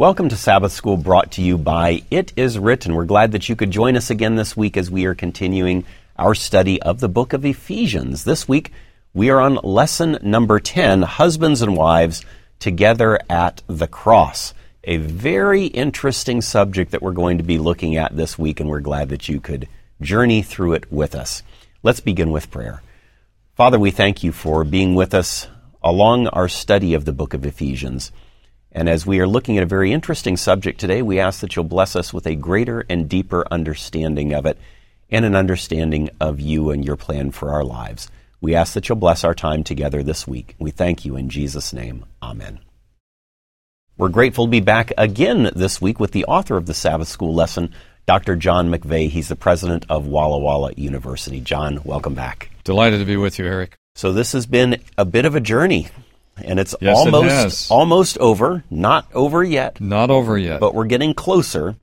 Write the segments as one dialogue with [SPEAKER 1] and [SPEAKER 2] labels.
[SPEAKER 1] Welcome to Sabbath School brought to you by It Is Written. We're glad that you could join us again this week as we are continuing our study of the book of Ephesians. This week, we are on lesson number 10 Husbands and Wives Together at the Cross. A very interesting subject that we're going to be looking at this week, and we're glad that you could journey through it with us. Let's begin with prayer. Father, we thank you for being with us along our study of the book of Ephesians. And as we are looking at a very interesting subject today, we ask that you'll bless us with a greater and deeper understanding of it and an understanding of you and your plan for our lives. We ask that you'll bless our time together this week. We thank you in Jesus' name. Amen. We're grateful to be back again this week with the author of the Sabbath School lesson, Dr. John McVay. He's the president of Walla Walla University. John, welcome back.
[SPEAKER 2] Delighted to be with you, Eric.
[SPEAKER 1] So this has been a bit of a journey and it's
[SPEAKER 2] yes,
[SPEAKER 1] almost
[SPEAKER 2] it
[SPEAKER 1] almost over. Not over yet.
[SPEAKER 2] Not over yet.
[SPEAKER 1] But we're getting closer.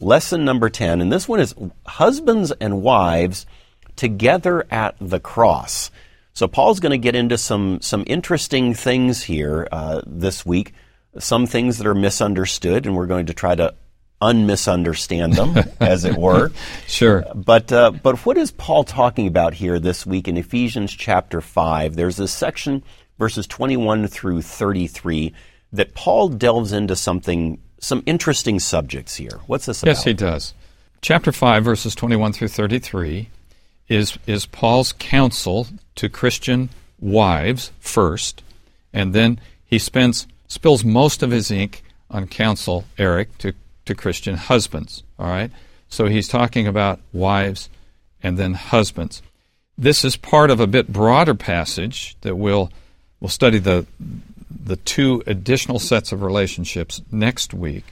[SPEAKER 1] Lesson number 10, and this one is husbands and wives together at the cross. So Paul's going to get into some some interesting things here uh, this week. Some things that are misunderstood, and we're going to try to unmisunderstand them, as it were.
[SPEAKER 2] Sure.
[SPEAKER 1] But uh, but what is Paul talking about here this week in Ephesians chapter five? There's a section verses 21 through 33, that Paul delves into something, some interesting subjects here. What's this about?
[SPEAKER 2] Yes, he does. Chapter 5, verses 21 through 33 is, is Paul's counsel to Christian wives first, and then he spends spills most of his ink on counsel, Eric, to, to Christian husbands. All right? So he's talking about wives and then husbands. This is part of a bit broader passage that we'll We'll study the the two additional sets of relationships next week.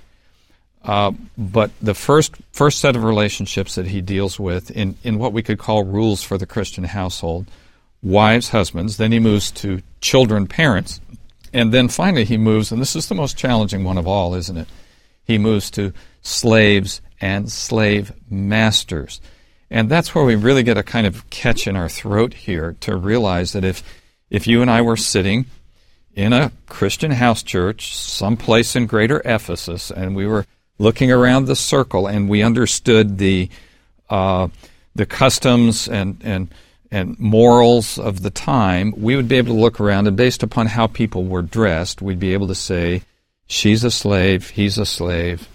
[SPEAKER 2] Uh, but the first first set of relationships that he deals with in, in what we could call rules for the Christian household, wives, husbands. Then he moves to children, parents, and then finally he moves, and this is the most challenging one of all, isn't it? He moves to slaves and slave masters. And that's where we really get a kind of catch in our throat here to realize that if if you and I were sitting in a Christian house church someplace in greater Ephesus and we were looking around the circle and we understood the uh, the customs and, and and morals of the time, we would be able to look around and based upon how people were dressed, we'd be able to say, she's a slave, he's a slave,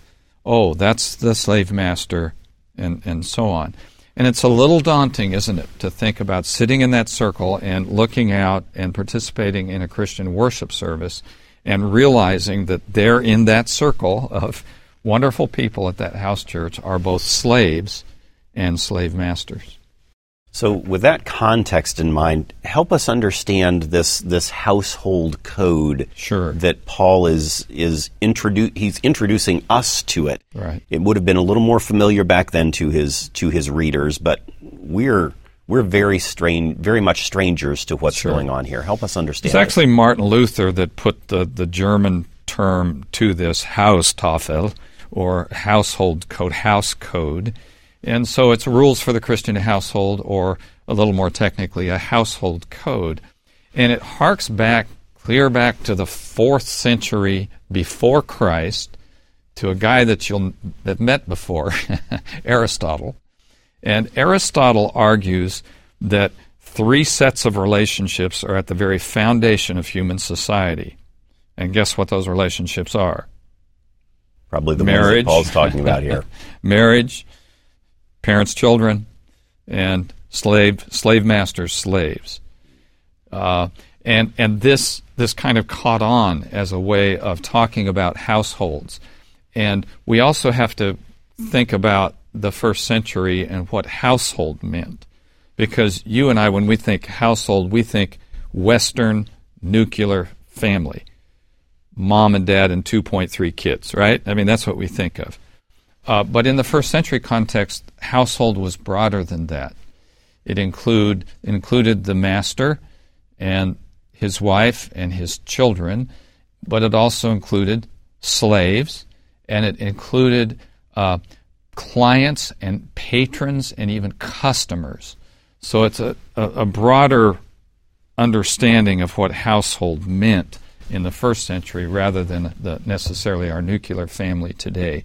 [SPEAKER 2] oh, that's the slave master, and, and so on. And it's a little daunting, isn't it, to think about sitting in that circle and looking out and participating in a Christian worship service and realizing that there in that circle of wonderful people at that house church are both slaves and slave masters.
[SPEAKER 1] So, with that context in mind, help us understand this this household code
[SPEAKER 2] sure.
[SPEAKER 1] that Paul is is introdu- he's introducing us to it.
[SPEAKER 2] Right.
[SPEAKER 1] It would have been a little more familiar back then to his to his readers, but we're we're very strange, very much strangers to what's
[SPEAKER 2] sure.
[SPEAKER 1] going on here. Help us understand.
[SPEAKER 2] It's actually Martin Luther that put the, the German term to this Haustafel or household code, house code and so it's rules for the Christian household, or a little more technically, a household code. And it harks back, clear back to the fourth century before Christ, to a guy that you'll have met before, Aristotle. And Aristotle argues that three sets of relationships are at the very foundation of human society. And guess what those relationships are?
[SPEAKER 1] Probably the
[SPEAKER 2] marriage.
[SPEAKER 1] Paul's talking about here.
[SPEAKER 2] marriage, parents, children, and slave slave masters, slaves. Uh, and and this this kind of caught on as a way of talking about households. And we also have to think about the first century and what household meant. Because you and I, when we think household, we think Western nuclear family. Mom and dad and 2.3 kids, right? I mean, that's what we think of. Uh, but in the first century context, household was broader than that. It include, included the master and his wife and his children, but it also included slaves, and it included uh, clients and patrons and even customers. So it's a, a, a broader understanding of what household meant in the first century rather than the, necessarily our nuclear family today.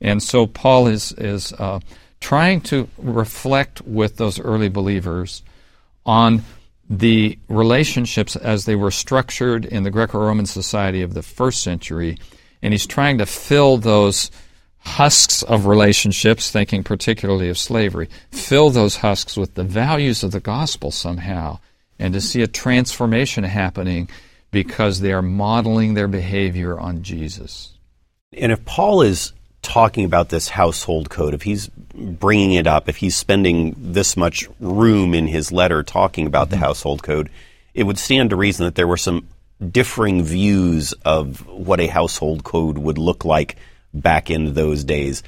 [SPEAKER 2] And so Paul is, is uh, trying to reflect with those early believers on the relationships as they were structured in the Greco Roman society of the first century, and he's trying to fill those husks of relationships, thinking particularly of slavery, fill those husks with the values of the gospel somehow, and to see a transformation happening because they are modeling their behavior on Jesus.
[SPEAKER 1] And if Paul is talking about this household code, if he's bringing it up, if he's spending this much room in his letter talking about mm-hmm. the household code, it would stand to reason that there were some differing views of what a household code would look like back in those days.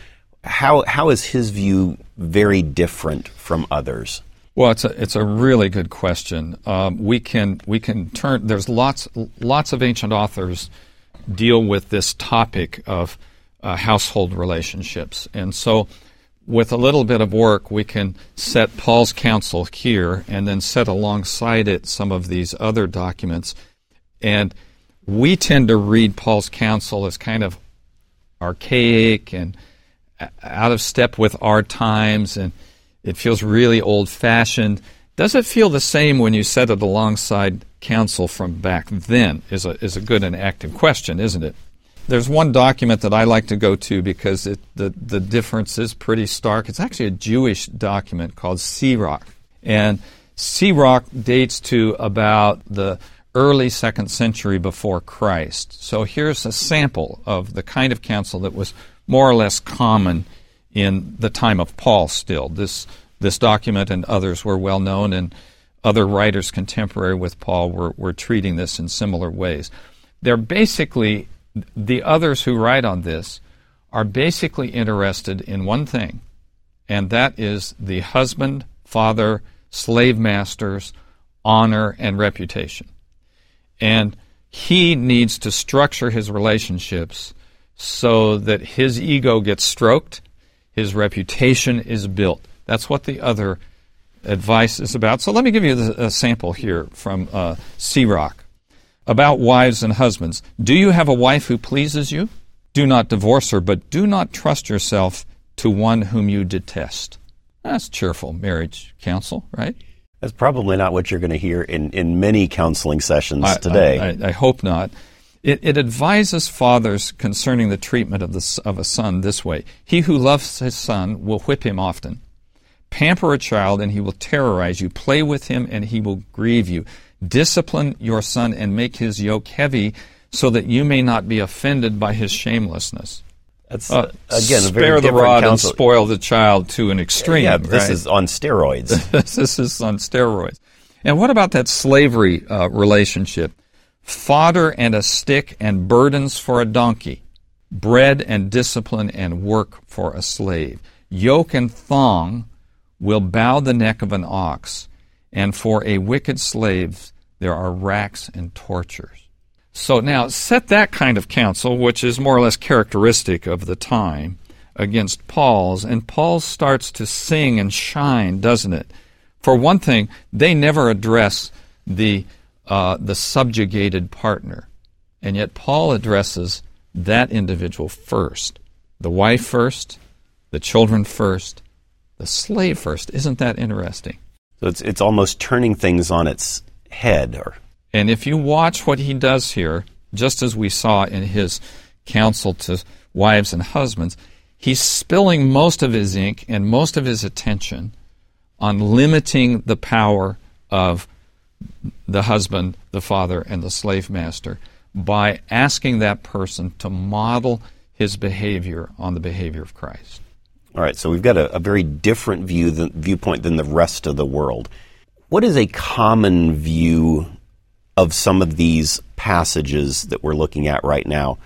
[SPEAKER 1] How how is his view very different from others?
[SPEAKER 2] Well, it's a it's a really good question. Um, we can we can turn. There's lots lots of ancient authors deal with this topic of uh, household relationships, and so with a little bit of work, we can set Paul's counsel here, and then set alongside it some of these other documents, and we tend to read Paul's counsel as kind of archaic and out of step with our times, and it feels really old fashioned. Does it feel the same when you set it alongside counsel from back then? Is a, is a good and active question, isn't it? There's one document that I like to go to because it, the, the difference is pretty stark. It's actually a Jewish document called Sirach. And Sirach dates to about the early second century before Christ. So here's a sample of the kind of counsel that was more or less common in the time of Paul still. This, this document and others were well known, and other writers contemporary with Paul were, were treating this in similar ways. They're basically, the others who write on this are basically interested in one thing, and that is the husband, father, slave master's honor and reputation. And he needs to structure his relationships so that his ego gets stroked, his reputation is built. That's what the other advice is about. So let me give you a sample here from uh, Sirach about wives and husbands. Do you have a wife who pleases you? Do not divorce her, but do not trust yourself to one whom you detest. That's cheerful marriage counsel, right?
[SPEAKER 1] That's probably not what you're going to hear in, in many counseling sessions I, today.
[SPEAKER 2] I, I, I, hope not. It, it advises fathers concerning the treatment of, the, of a son this way He who loves his son will whip him often. Pamper a child, and he will terrorize you. Play with him, and he will grieve you. Discipline your son, and make his yoke heavy, so that you may not be offended by his shamelessness.
[SPEAKER 1] That's uh, again
[SPEAKER 2] spare the rod counsel. and spoil the child to an extreme.
[SPEAKER 1] Yeah, this
[SPEAKER 2] right?
[SPEAKER 1] is on steroids.
[SPEAKER 2] this is on steroids. And what about that slavery uh, relationship? Fodder and a stick and burdens for a donkey, bread and discipline and work for a slave. Yoke and thong will bow the neck of an ox, and for a wicked slave there are racks and tortures. So now set that kind of counsel, which is more or less characteristic of the time, against Paul's, and Paul starts to sing and shine, doesn't it? For one thing, they never address the uh, the subjugated partner, and yet Paul addresses that individual first, the wife first, the children first, the slave first. Isn't that interesting?
[SPEAKER 1] So it's it's almost turning things on its head, or
[SPEAKER 2] and if you watch what he does here, just as we saw in his counsel to wives and husbands, he's spilling most of his ink and most of his attention on limiting the power of the husband, the father, and the slave master by asking that person to model his behavior on the behavior of Christ.
[SPEAKER 1] All right, so we've got a, a very different view than, viewpoint than the rest of the world. What is a common view of some of these passages that we're looking at right now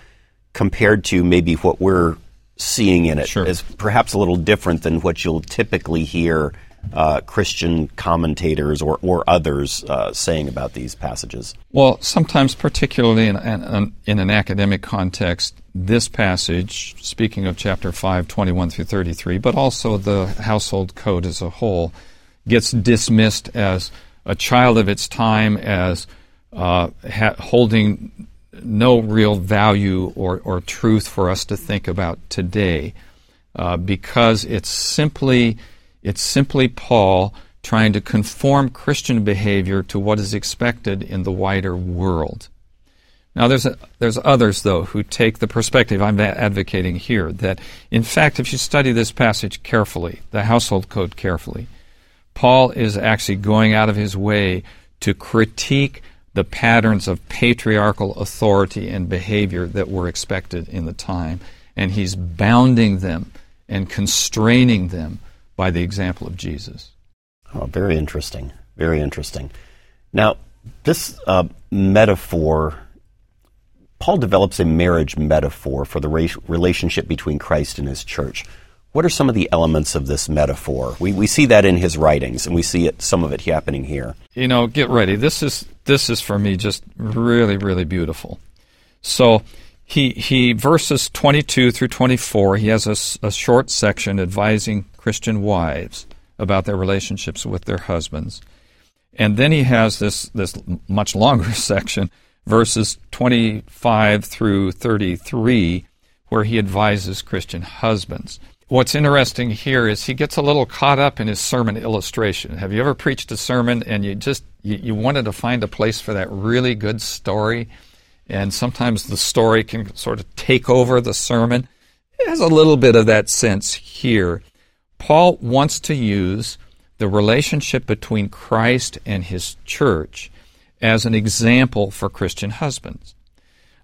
[SPEAKER 1] compared to maybe what we're seeing in it
[SPEAKER 2] sure.
[SPEAKER 1] is perhaps a little different than what you'll typically hear uh, Christian commentators or, or others uh, saying about these passages?
[SPEAKER 2] Well, sometimes, particularly in, in, in, an academic context, this passage, speaking of chapter 5, 21 through 33, but also the household code as a whole, gets dismissed as a child of its time, as uh, ha- holding no real value or, or truth for us to think about today uh, because it's simply it's simply Paul trying to conform Christian behavior to what is expected in the wider world. Now, there's a, there's others though who take the perspective I'm advocating here that, in fact, if you study this passage carefully, the household code carefully, Paul is actually going out of his way to critique the patterns of patriarchal authority and behavior that were expected in the time, and he's bounding them and constraining them by the example of Jesus.
[SPEAKER 1] Oh, very interesting. Very interesting. Now, this uh, metaphor, Paul develops a marriage metaphor for the relationship between Christ and his church. What are some of the elements of this metaphor? We, we see that in his writings, and we see it, some of it happening here.
[SPEAKER 2] You know, get ready. This is this is for me just really, really beautiful. So he he verses twenty two through twenty four. He has a, a short section advising Christian wives about their relationships with their husbands, and then he has this this much longer section, verses twenty five through thirty three, where he advises Christian husbands what's interesting here is he gets a little caught up in his sermon illustration. Have you ever preached a sermon and you just you, you, wanted to find a place for that really good story, and sometimes the story can sort of take over the sermon? It has a little bit of that sense here. Paul wants to use the relationship between Christ and his church as an example for Christian husbands.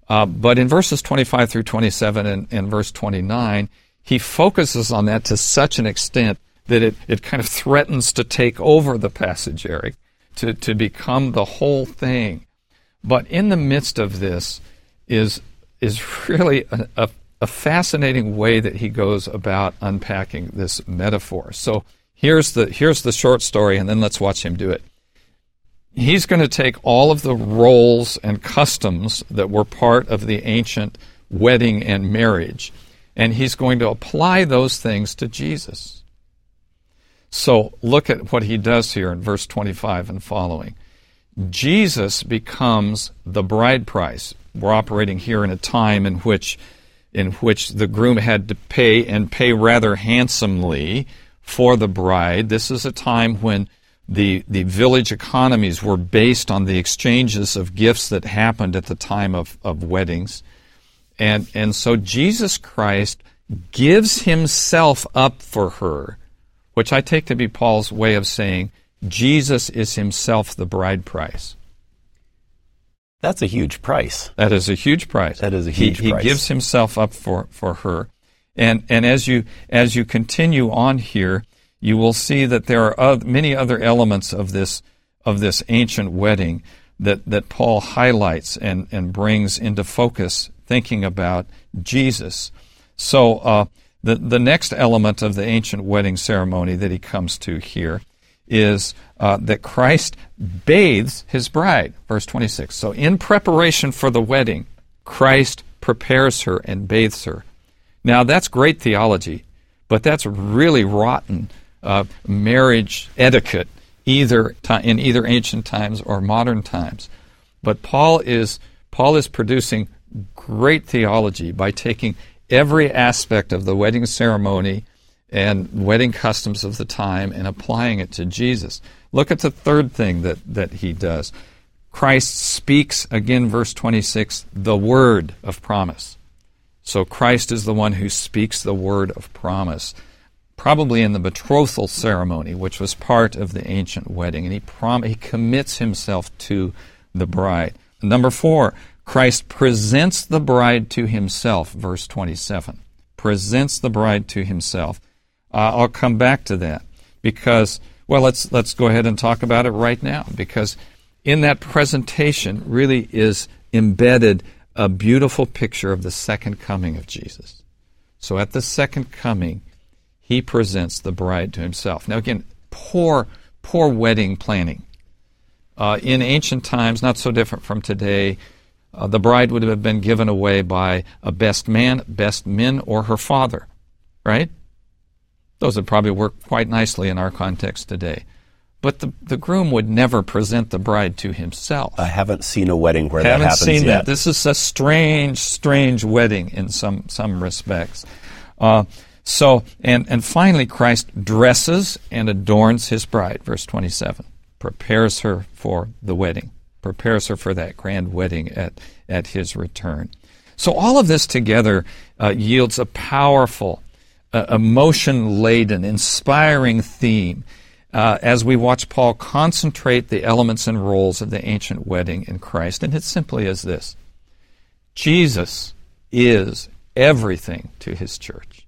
[SPEAKER 2] Uh, but in verses 25 through 27 and, and verse 29, he focuses on that to such an extent that it, it kind of threatens to take over the passage, Eric, to, to become the whole thing. But in the midst of this is, is really a, a, a fascinating way that he goes about unpacking this metaphor. So here's the, here's the short story, and then let's watch him do it. He's going to take all of the roles and customs that were part of the ancient wedding and marriage and he's going to apply those things to Jesus. So look at what he does here in verse 25 and following. Jesus becomes the bride price. We're operating here in a time in which in which the groom had to pay and pay rather handsomely for the bride. This is a time when the, the village economies were based on the exchanges of gifts that happened at the time of, of weddings. And, and so Jesus Christ gives himself up for her, which I take to be Paul's way of saying Jesus is himself the bride price.
[SPEAKER 1] That's a huge price.
[SPEAKER 2] That is a huge price.
[SPEAKER 1] That is a huge
[SPEAKER 2] he,
[SPEAKER 1] price.
[SPEAKER 2] He gives himself up for, for her. And, and as you, as you continue on here, you will see that there are other, many other elements of this, of this ancient wedding that, that Paul highlights and, and brings into focus thinking about Jesus. So uh, the the next element of the ancient wedding ceremony that he comes to here is uh, that Christ bathes his bride. Verse twenty six. So in preparation for the wedding, Christ prepares her and bathes her. Now that's great theology, but that's really rotten uh, marriage etiquette, either in either ancient times or modern times. But Paul is Paul is producing great theology by taking every aspect of the wedding ceremony and wedding customs of the time and applying it to Jesus. Look at the third thing that, that he does. Christ speaks, again, verse 26, the word of promise. So Christ is the one who speaks the word of promise, probably in the betrothal ceremony, which was part of the ancient wedding. And he, prom- he commits himself to the bride. Number four, Christ presents the bride to himself, verse 27. Presents the bride to himself. Uh, I'll come back to that because, well, let's, let's go ahead and talk about it right now because in that presentation really is embedded a beautiful picture of the second coming of Jesus. So at the second coming, he presents the bride to himself. Now, again, poor, poor wedding planning. Uh, in ancient times, not so different from today, uh, the bride would have been given away by a best man, best men, or her father, right? Those would probably work quite nicely in our context today. but the, the groom would never present the bride to himself.
[SPEAKER 1] I haven't seen a wedding where
[SPEAKER 2] haven't
[SPEAKER 1] that happens
[SPEAKER 2] seen
[SPEAKER 1] yet.
[SPEAKER 2] that. This is a strange, strange wedding in some some respects. Uh, so, and and finally, Christ dresses and adorns his bride. Verse twenty-seven prepares her for the wedding, prepares her for that grand wedding at at his return. So, all of this together uh, yields a powerful, uh, emotion laden, inspiring theme uh, as we watch Paul concentrate the elements and roles of the ancient wedding in Christ. And it simply is this Jesus is everything to his church.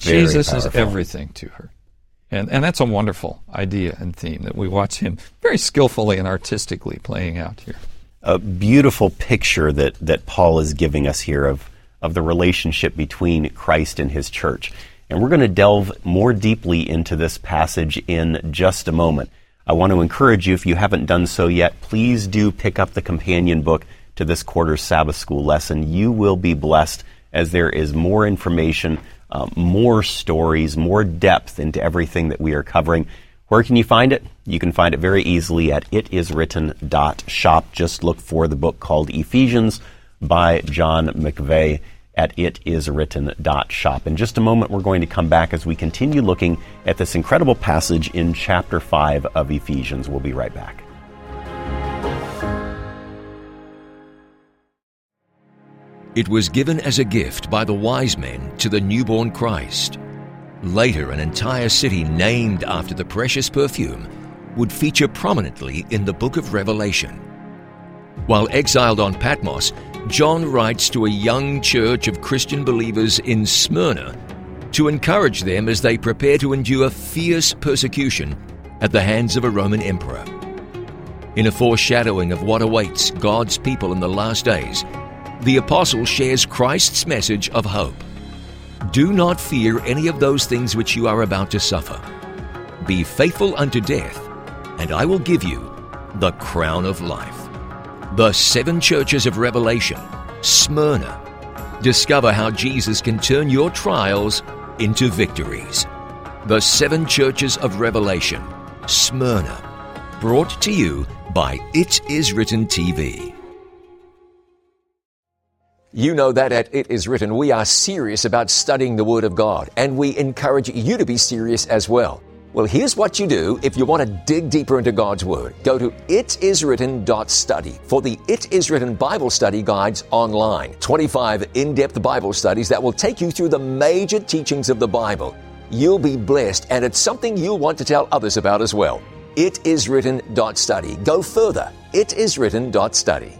[SPEAKER 1] Very
[SPEAKER 2] Jesus
[SPEAKER 1] powerful.
[SPEAKER 2] is everything to her. And, and that's a wonderful idea and theme that we watch him very skillfully and artistically playing out here.
[SPEAKER 1] a beautiful picture that, that Paul is giving us here of, of the relationship between Christ and his church. And we're going to delve more deeply into this passage in just a moment. I want to encourage you, if you haven't done so yet, please do pick up the companion book to this quarter's Sabbath school lesson. You will be blessed as there is more information, uh, more stories, more depth into everything that we are covering. Where can you find it? You can find it very easily at itiswritten.shop. Just look for the book called Ephesians by John McVay at itiswritten.shop. In just a moment, we're going to come back as we continue looking at this incredible passage in chapter 5 of Ephesians. We'll be right back.
[SPEAKER 3] It was given as a gift by the wise men to the newborn Christ. Later, an entire city named after the precious perfume would feature prominently in the book of Revelation. While exiled on Patmos, John writes to a young church of Christian believers in Smyrna to encourage them as they prepare to endure fierce persecution at the hands of a Roman emperor. In a foreshadowing of what awaits God's people in the last days, the apostle shares Christ's message of hope. Do not fear any of those things which you are about to suffer. Be faithful unto death, and I will give you the crown of life. The seven churches of Revelation, Smyrna. Discover how Jesus can turn your trials into victories. The seven churches of Revelation, Smyrna. Brought to you by It Is Written TV.
[SPEAKER 4] You know that at It Is Written, we are serious about studying the Word of God, and we encourage you to be serious as well. Well, here's what you do if you want to dig deeper into God's Word. Go to itiswritten.study for the It Is Written Bible Study Guides online. 25 in depth Bible studies that will take you through the major teachings of the Bible. You'll be blessed, and it's something you'll want to tell others about as well. Itiswritten.study. Go further. Itiswritten.study.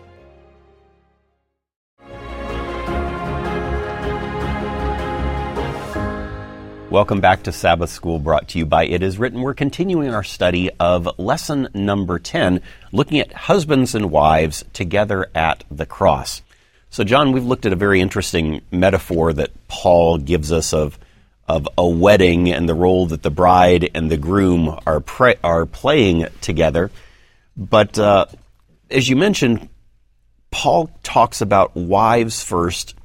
[SPEAKER 1] Welcome back to Sabbath School brought to you by It Is Written. We're continuing our study of lesson number 10, looking at husbands and wives together at the cross. So, John, we've looked at a very interesting metaphor that Paul gives us of, of a wedding and the role that the bride and the groom are, pre- are playing together. But uh, as you mentioned, Paul talks about wives first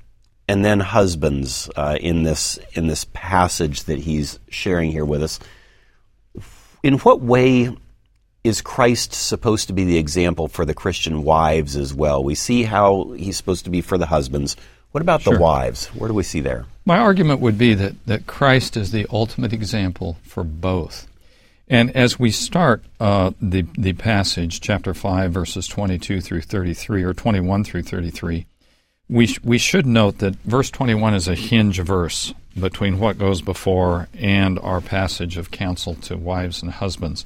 [SPEAKER 1] and then husbands uh, in this in this passage that he's sharing here with us. In what way is Christ supposed to be the example for the Christian wives as well? We see how he's supposed to be for the husbands. What about the wives? Where do we see there?
[SPEAKER 2] My argument would be that, that Christ is the ultimate example for both. And as we start uh, the, the passage, chapter 5, verses 22 through 33, or 21 through 33, we, sh- we should note that verse 21 is a hinge verse between what goes before and our passage of counsel to wives and husbands.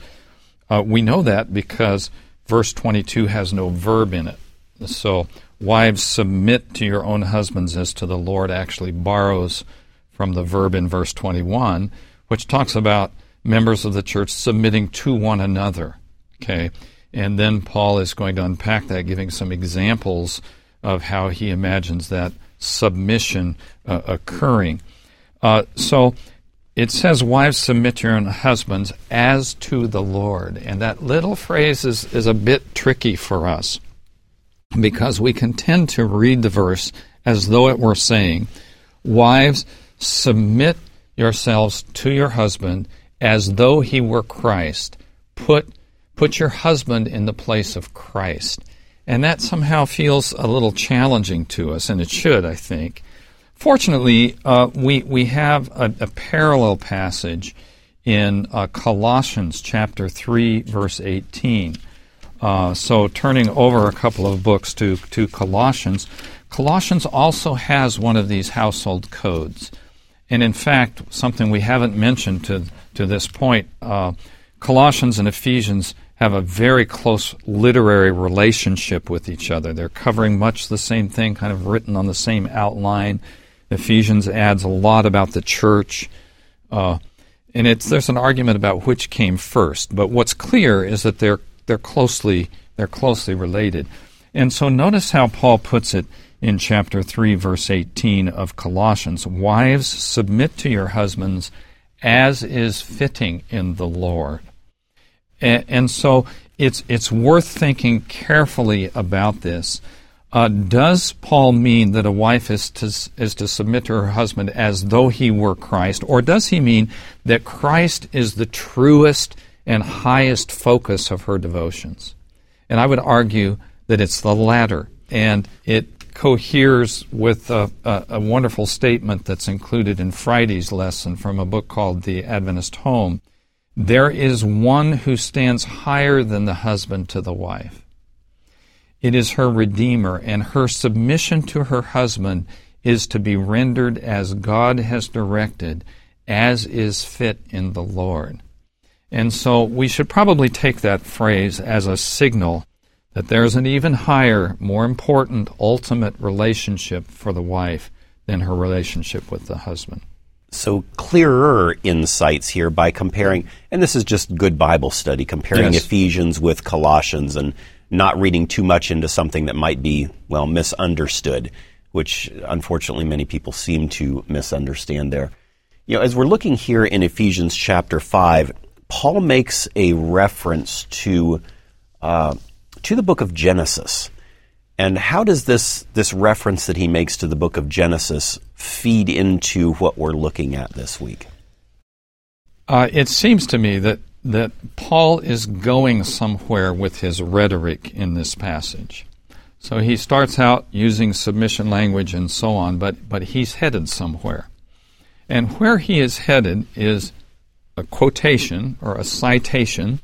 [SPEAKER 2] Uh, we know that because verse 22 has no verb in it. So, wives, submit to your own husbands as to the Lord actually borrows from the verb in verse 21, which talks about members of the church submitting to one another. Okay? And then Paul is going to unpack that, giving some examples of how he imagines that submission uh, occurring. Uh, so it says, Wives, submit your own husbands as to the Lord. And that little phrase is, is a bit tricky for us because we can tend to read the verse as though it were saying, Wives, submit yourselves to your husband as though he were Christ. Put put your husband in the place of Christ. And that somehow feels a little challenging to us, and it should, I think. Fortunately, uh, we, we have a, a, parallel passage in uh, Colossians chapter 3, verse 18. Uh, so, turning over a couple of books to, to Colossians, Colossians also has one of these household codes. And in fact, something we haven't mentioned to, to this point, uh, Colossians and Ephesians have a very close literary relationship with each other. They're covering much the same thing, kind of written on the same outline. Ephesians adds a lot about the church. Uh, and it's, there's an argument about which came first. But what's clear is that they're, they're, closely, they're closely related. And so notice how Paul puts it in chapter 3, verse 18 of Colossians Wives, submit to your husbands as is fitting in the Lord. And, and so it's, it's worth thinking carefully about this. Uh, does Paul mean that a wife is to, is to submit to her husband as though he were Christ? Or does he mean that Christ is the truest and highest focus of her devotions? And I would argue that it's the latter. And it coheres with a, a, a, wonderful statement that's included in Friday's lesson from a book called The Adventist Home. There is one who stands higher than the husband to the wife. It is her Redeemer, and her submission to her husband is to be rendered as God has directed, as is fit in the Lord. And so we should probably take that phrase as a signal that there's an even higher, more important, ultimate relationship for the wife than her relationship with the husband.
[SPEAKER 1] So, clearer insights here by comparing, and this is just good Bible study, comparing yes. Ephesians with Colossians and not reading too much into something that might be, well, misunderstood, which unfortunately many people seem to misunderstand there. You know, as we're looking here in Ephesians chapter 5, Paul makes a reference to uh, to the book of Genesis. And how does this, this reference that he makes to the book of Genesis feed into what we're looking at this week?
[SPEAKER 2] Uh, it seems to me that, that Paul is going somewhere with his rhetoric in this passage. So he starts out using submission language and so on, but, but he's headed somewhere. And where he is headed is a quotation or a citation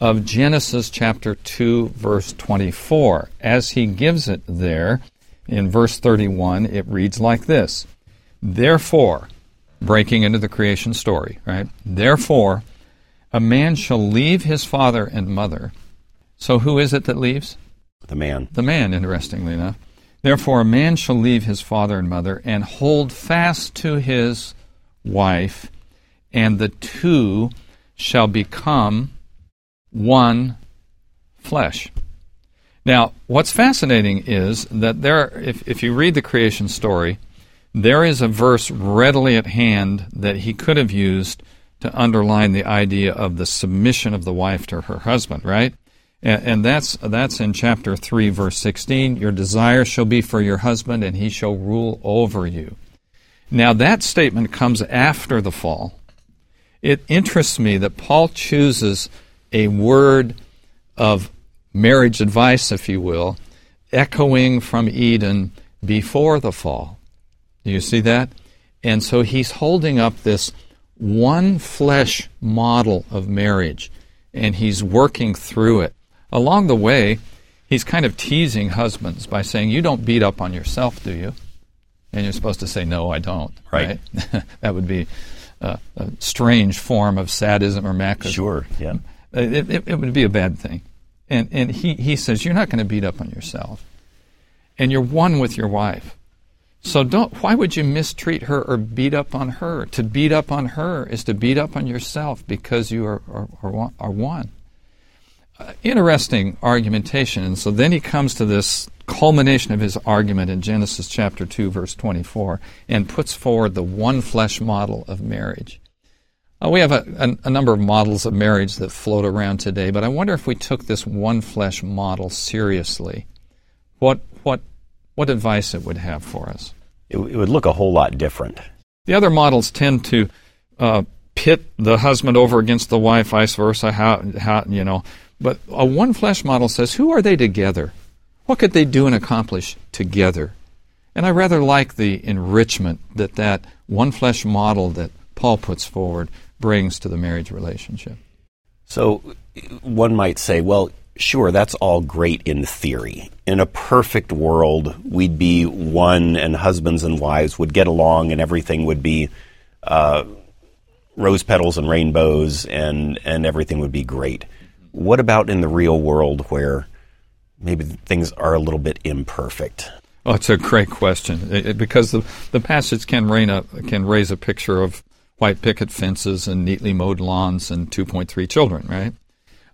[SPEAKER 2] of Genesis chapter 2, verse 24. As he gives it there, in verse 31, it reads like this Therefore, breaking into the creation story, right? Therefore, a man shall leave his father and mother. So who is it that leaves?
[SPEAKER 1] The man.
[SPEAKER 2] The man, interestingly enough. Therefore, a man shall leave his father and mother and hold fast to his wife, and the two shall become one flesh. Now, what's fascinating is that there, if, if you read the creation story, there is a verse readily at hand that he could have used to underline the idea of the submission of the wife to her husband, right? And, and that's that's in chapter three, verse sixteen. Your desire shall be for your husband, and he shall rule over you. Now that statement comes after the fall. It interests me that Paul chooses a word of marriage advice, if you will, echoing from Eden before the fall. Do you see that? And so he's holding up this one flesh model of marriage, and he's working through it. Along the way, he's kind of teasing husbands by saying, You don't beat up on yourself, do you? And you're supposed to say, No, I don't.
[SPEAKER 1] Right.
[SPEAKER 2] right? that would be a, a, strange form of sadism or masochism.
[SPEAKER 1] Sure, yeah.
[SPEAKER 2] Uh, it, it, it would be a bad thing. And, and he, he says, You're not going to beat up on yourself. And you're one with your wife. So don't, why would you mistreat her or beat up on her? To beat up on her is to beat up on yourself because you are, are, are, one. Uh, interesting argumentation. And so then he comes to this culmination of his argument in Genesis chapter 2, verse 24, and puts forward the one flesh model of marriage. Uh, we have a, a, a, number of models of marriage that float around today, but I wonder if we took this one flesh model seriously, what what what advice it would have for us.
[SPEAKER 1] It, it would look a whole lot different.
[SPEAKER 2] The other models tend to uh, pit the husband over against the wife, vice versa. How how you know But a one flesh model says, who are they together? What could they do and accomplish together? And I rather like the enrichment that that one flesh model that Paul puts forward brings to the marriage relationship.
[SPEAKER 1] So one might say, well, sure, that's all great in theory. In a perfect world, we'd be one, and husbands and wives would get along, and everything would be uh, rose petals and rainbows, and, and everything would be great. What about in the real world where maybe things are a little bit imperfect?
[SPEAKER 2] Oh, it's a great question it, it, because the, the passage can, rain a, can raise a picture of white picket fences and neatly mowed lawns and 2.3 children, right?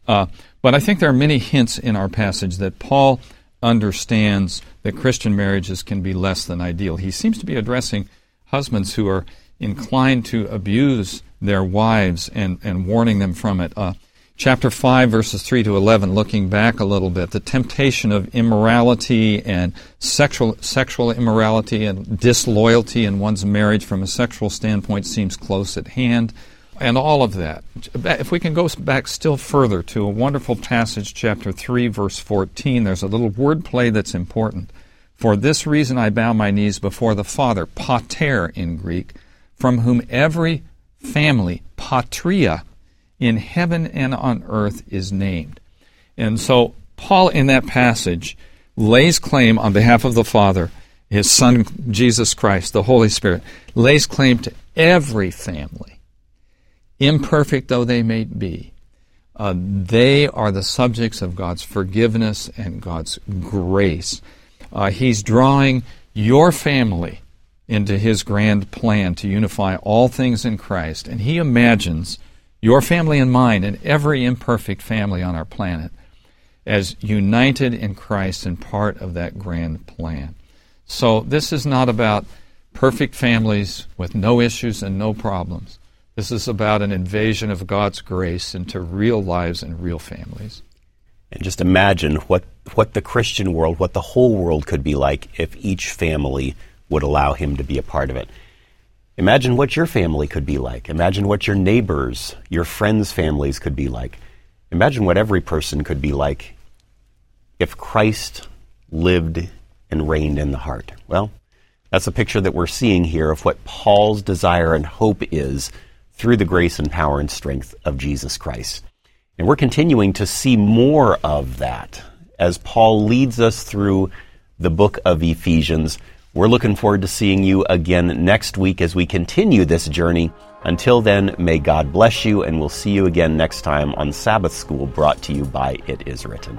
[SPEAKER 2] Uh, but I think there are many hints in our passage that Paul understands that Christian marriages can be less than ideal. He seems to be addressing husbands who are inclined to abuse their wives and, and warning them from it. Uh, chapter 5, verses 3 to 11, looking back a little bit, the temptation of immorality and sexual, sexual immorality and disloyalty in one's marriage from a sexual standpoint seems close at hand, and all of that. If we can go back still further to a wonderful passage, chapter 3, verse 14, there's a little word play that's important. For this reason I bow my knees before the Father, pater in Greek, from whom every family, patria, in heaven and on earth is named. And so Paul in that passage lays claim on behalf of the Father, his Son Jesus Christ, the Holy Spirit, lays claim to every family, imperfect though they may be. Uh, they are the subjects of God's forgiveness and God's grace. Uh, he's drawing your family into his grand plan to unify all things in Christ, and he imagines your family and mine, and every imperfect family on our planet, as united in Christ and part of that grand plan. So, this is not about perfect families with no issues and no problems. This is about an invasion of God's grace into real lives and real families.
[SPEAKER 1] And just imagine what, what the Christian world, what the whole world could be like if each family would allow Him to be a part of it. Imagine what your family could be like. Imagine what your neighbors, your friends' families could be like. Imagine what every person could be like if Christ lived and reigned in the heart. Well, that's a picture that we're seeing here of what Paul's desire and hope is through the grace and power and strength of Jesus Christ. And we're continuing to see more of that as Paul leads us through the book of Ephesians we're looking forward to seeing you again next week as we continue this journey. Until then, may God bless you, and we'll see you again next time on Sabbath School brought to you by It Is Written.